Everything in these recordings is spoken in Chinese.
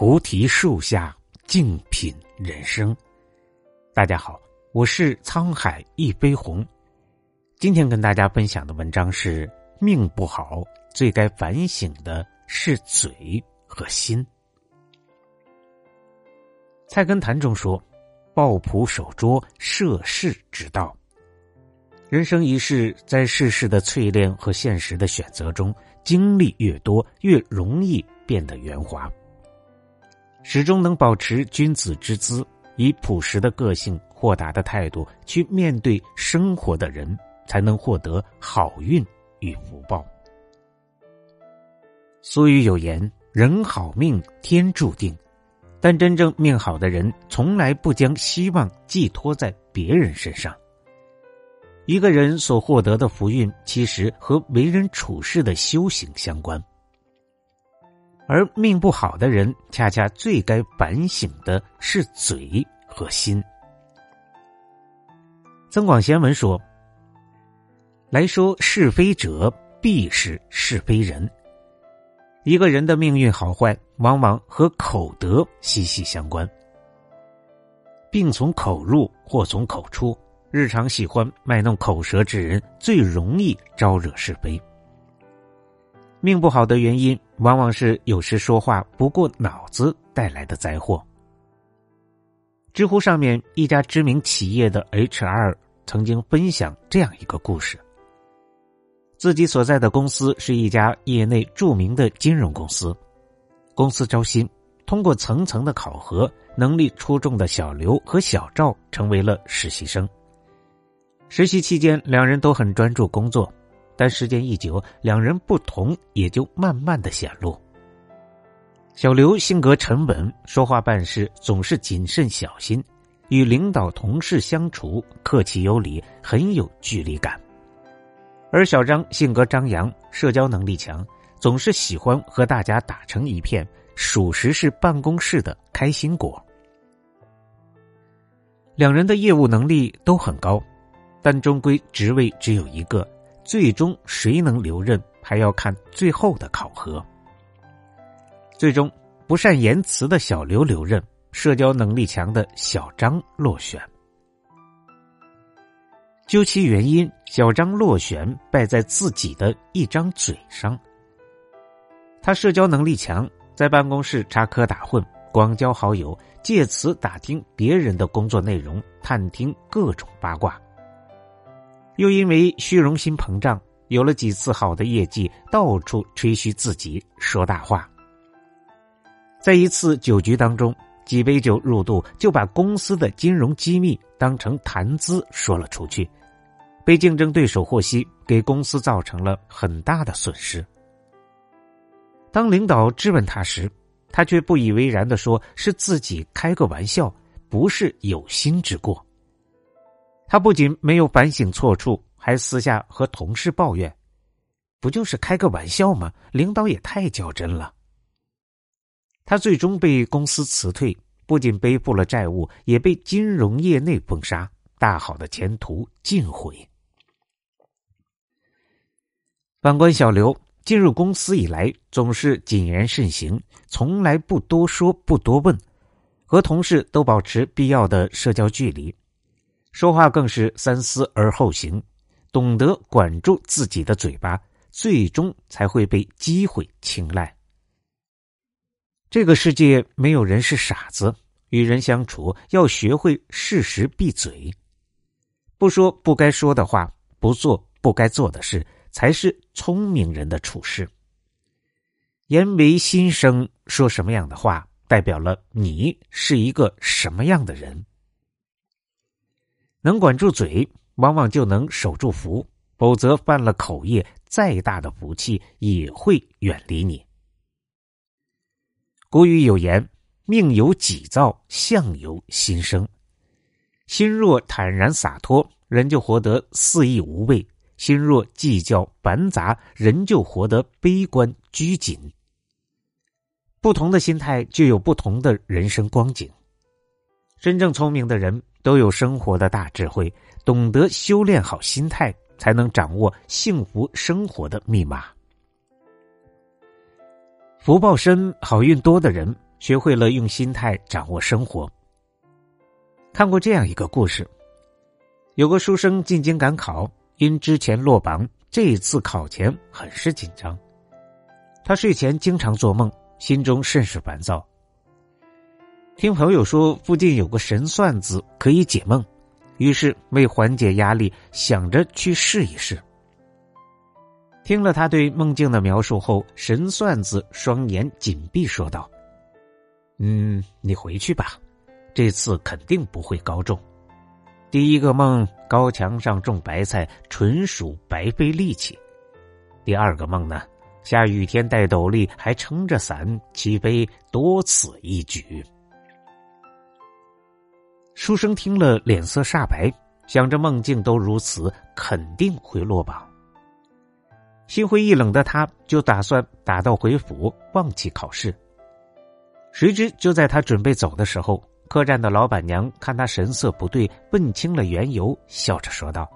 菩提树下静品人生。大家好，我是沧海一杯红。今天跟大家分享的文章是：命不好，最该反省的是嘴和心。菜根谭中说：“抱朴守拙，涉世之道。”人生一世，在世事的淬炼和现实的选择中，经历越多，越容易变得圆滑。始终能保持君子之姿，以朴实的个性、豁达的态度去面对生活的人，才能获得好运与福报。俗语有言：“人好命天注定。”但真正命好的人，从来不将希望寄托在别人身上。一个人所获得的福运，其实和为人处事的修行相关。而命不好的人，恰恰最该反省的是嘴和心。增广贤文说：“来说是非者，必是是非人。一个人的命运好坏，往往和口德息息相关。病从口入，祸从口出。日常喜欢卖弄口舌之人，最容易招惹是非。”命不好的原因，往往是有时说话不过脑子带来的灾祸。知乎上面一家知名企业的 HR 曾经分享这样一个故事：自己所在的公司是一家业内著名的金融公司，公司招新，通过层层的考核，能力出众的小刘和小赵成为了实习生。实习期间，两人都很专注工作。但时间一久，两人不同也就慢慢的显露。小刘性格沉稳，说话办事总是谨慎小心，与领导同事相处客气有礼，很有距离感。而小张性格张扬，社交能力强，总是喜欢和大家打成一片，属实是办公室的开心果。两人的业务能力都很高，但终归职位只有一个。最终谁能留任，还要看最后的考核。最终，不善言辞的小刘留任，社交能力强的小张落选。究其原因，小张落选败在自己的一张嘴上。他社交能力强，在办公室插科打诨，广交好友，借此打听别人的工作内容，探听各种八卦。又因为虚荣心膨胀，有了几次好的业绩，到处吹嘘自己，说大话。在一次酒局当中，几杯酒入肚，就把公司的金融机密当成谈资说了出去，被竞争对手获悉，给公司造成了很大的损失。当领导质问他时，他却不以为然的说：“是自己开个玩笑，不是有心之过。”他不仅没有反省错处，还私下和同事抱怨：“不就是开个玩笑吗？领导也太较真了。”他最终被公司辞退，不仅背负了债务，也被金融业内封杀，大好的前途尽毁。反观小刘，进入公司以来总是谨言慎行，从来不多说不多问，和同事都保持必要的社交距离。说话更是三思而后行，懂得管住自己的嘴巴，最终才会被机会青睐。这个世界没有人是傻子，与人相处要学会适时闭嘴，不说不该说的话，不做不该做的事，才是聪明人的处事。言为心声，说什么样的话，代表了你是一个什么样的人。能管住嘴，往往就能守住福；否则犯了口业，再大的福气也会远离你。古语有言：“命由己造，相由心生。”心若坦然洒脱，人就活得肆意无畏；心若计较繁杂，人就活得悲观拘谨。不同的心态，就有不同的人生光景。真正聪明的人。都有生活的大智慧，懂得修炼好心态，才能掌握幸福生活的密码。福报深、好运多的人，学会了用心态掌握生活。看过这样一个故事：有个书生进京赶考，因之前落榜，这一次考前很是紧张。他睡前经常做梦，心中甚是烦躁。听朋友说附近有个神算子可以解梦，于是为缓解压力，想着去试一试。听了他对梦境的描述后，神算子双眼紧闭，说道：“嗯，你回去吧，这次肯定不会高中。第一个梦，高墙上种白菜，纯属白费力气；第二个梦呢，下雨天戴斗笠还撑着伞，岂非多此一举？”书生听了，脸色煞白，想着梦境都如此，肯定会落榜。心灰意冷的他，就打算打道回府，放弃考试。谁知就在他准备走的时候，客栈的老板娘看他神色不对，问清了缘由，笑着说道：“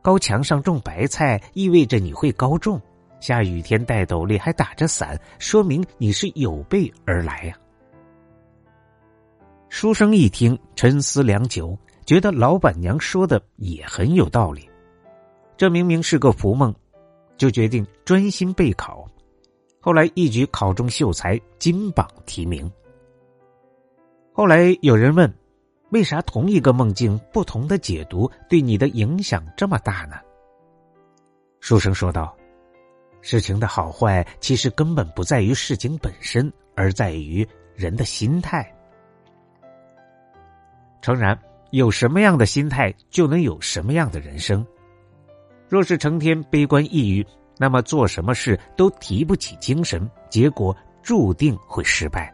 高墙上种白菜，意味着你会高中；下雨天戴斗笠还打着伞，说明你是有备而来呀。”书生一听，沉思良久，觉得老板娘说的也很有道理。这明明是个浮梦，就决定专心备考。后来一举考中秀才，金榜题名。后来有人问：“为啥同一个梦境，不同的解读对你的影响这么大呢？”书生说道：“事情的好坏，其实根本不在于事情本身，而在于人的心态。”诚然，有什么样的心态，就能有什么样的人生。若是成天悲观抑郁，那么做什么事都提不起精神，结果注定会失败。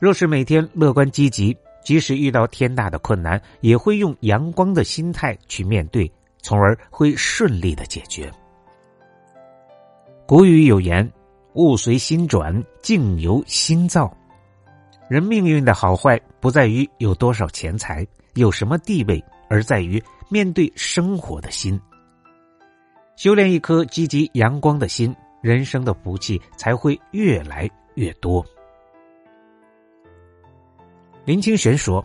若是每天乐观积极，即使遇到天大的困难，也会用阳光的心态去面对，从而会顺利的解决。古语有言：“物随心转，境由心造。”人命运的好坏不在于有多少钱财、有什么地位，而在于面对生活的心。修炼一颗积极阳光的心，人生的福气才会越来越多。林清玄说：“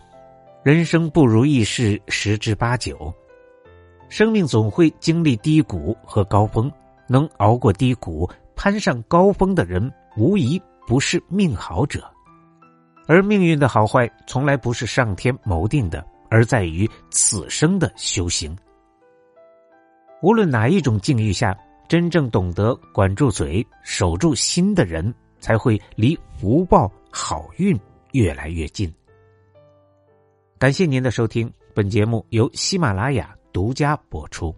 人生不如意事十之八九，生命总会经历低谷和高峰，能熬过低谷、攀上高峰的人，无疑不是命好者。”而命运的好坏，从来不是上天谋定的，而在于此生的修行。无论哪一种境遇下，真正懂得管住嘴、守住心的人，才会离福报、好运越来越近。感谢您的收听，本节目由喜马拉雅独家播出。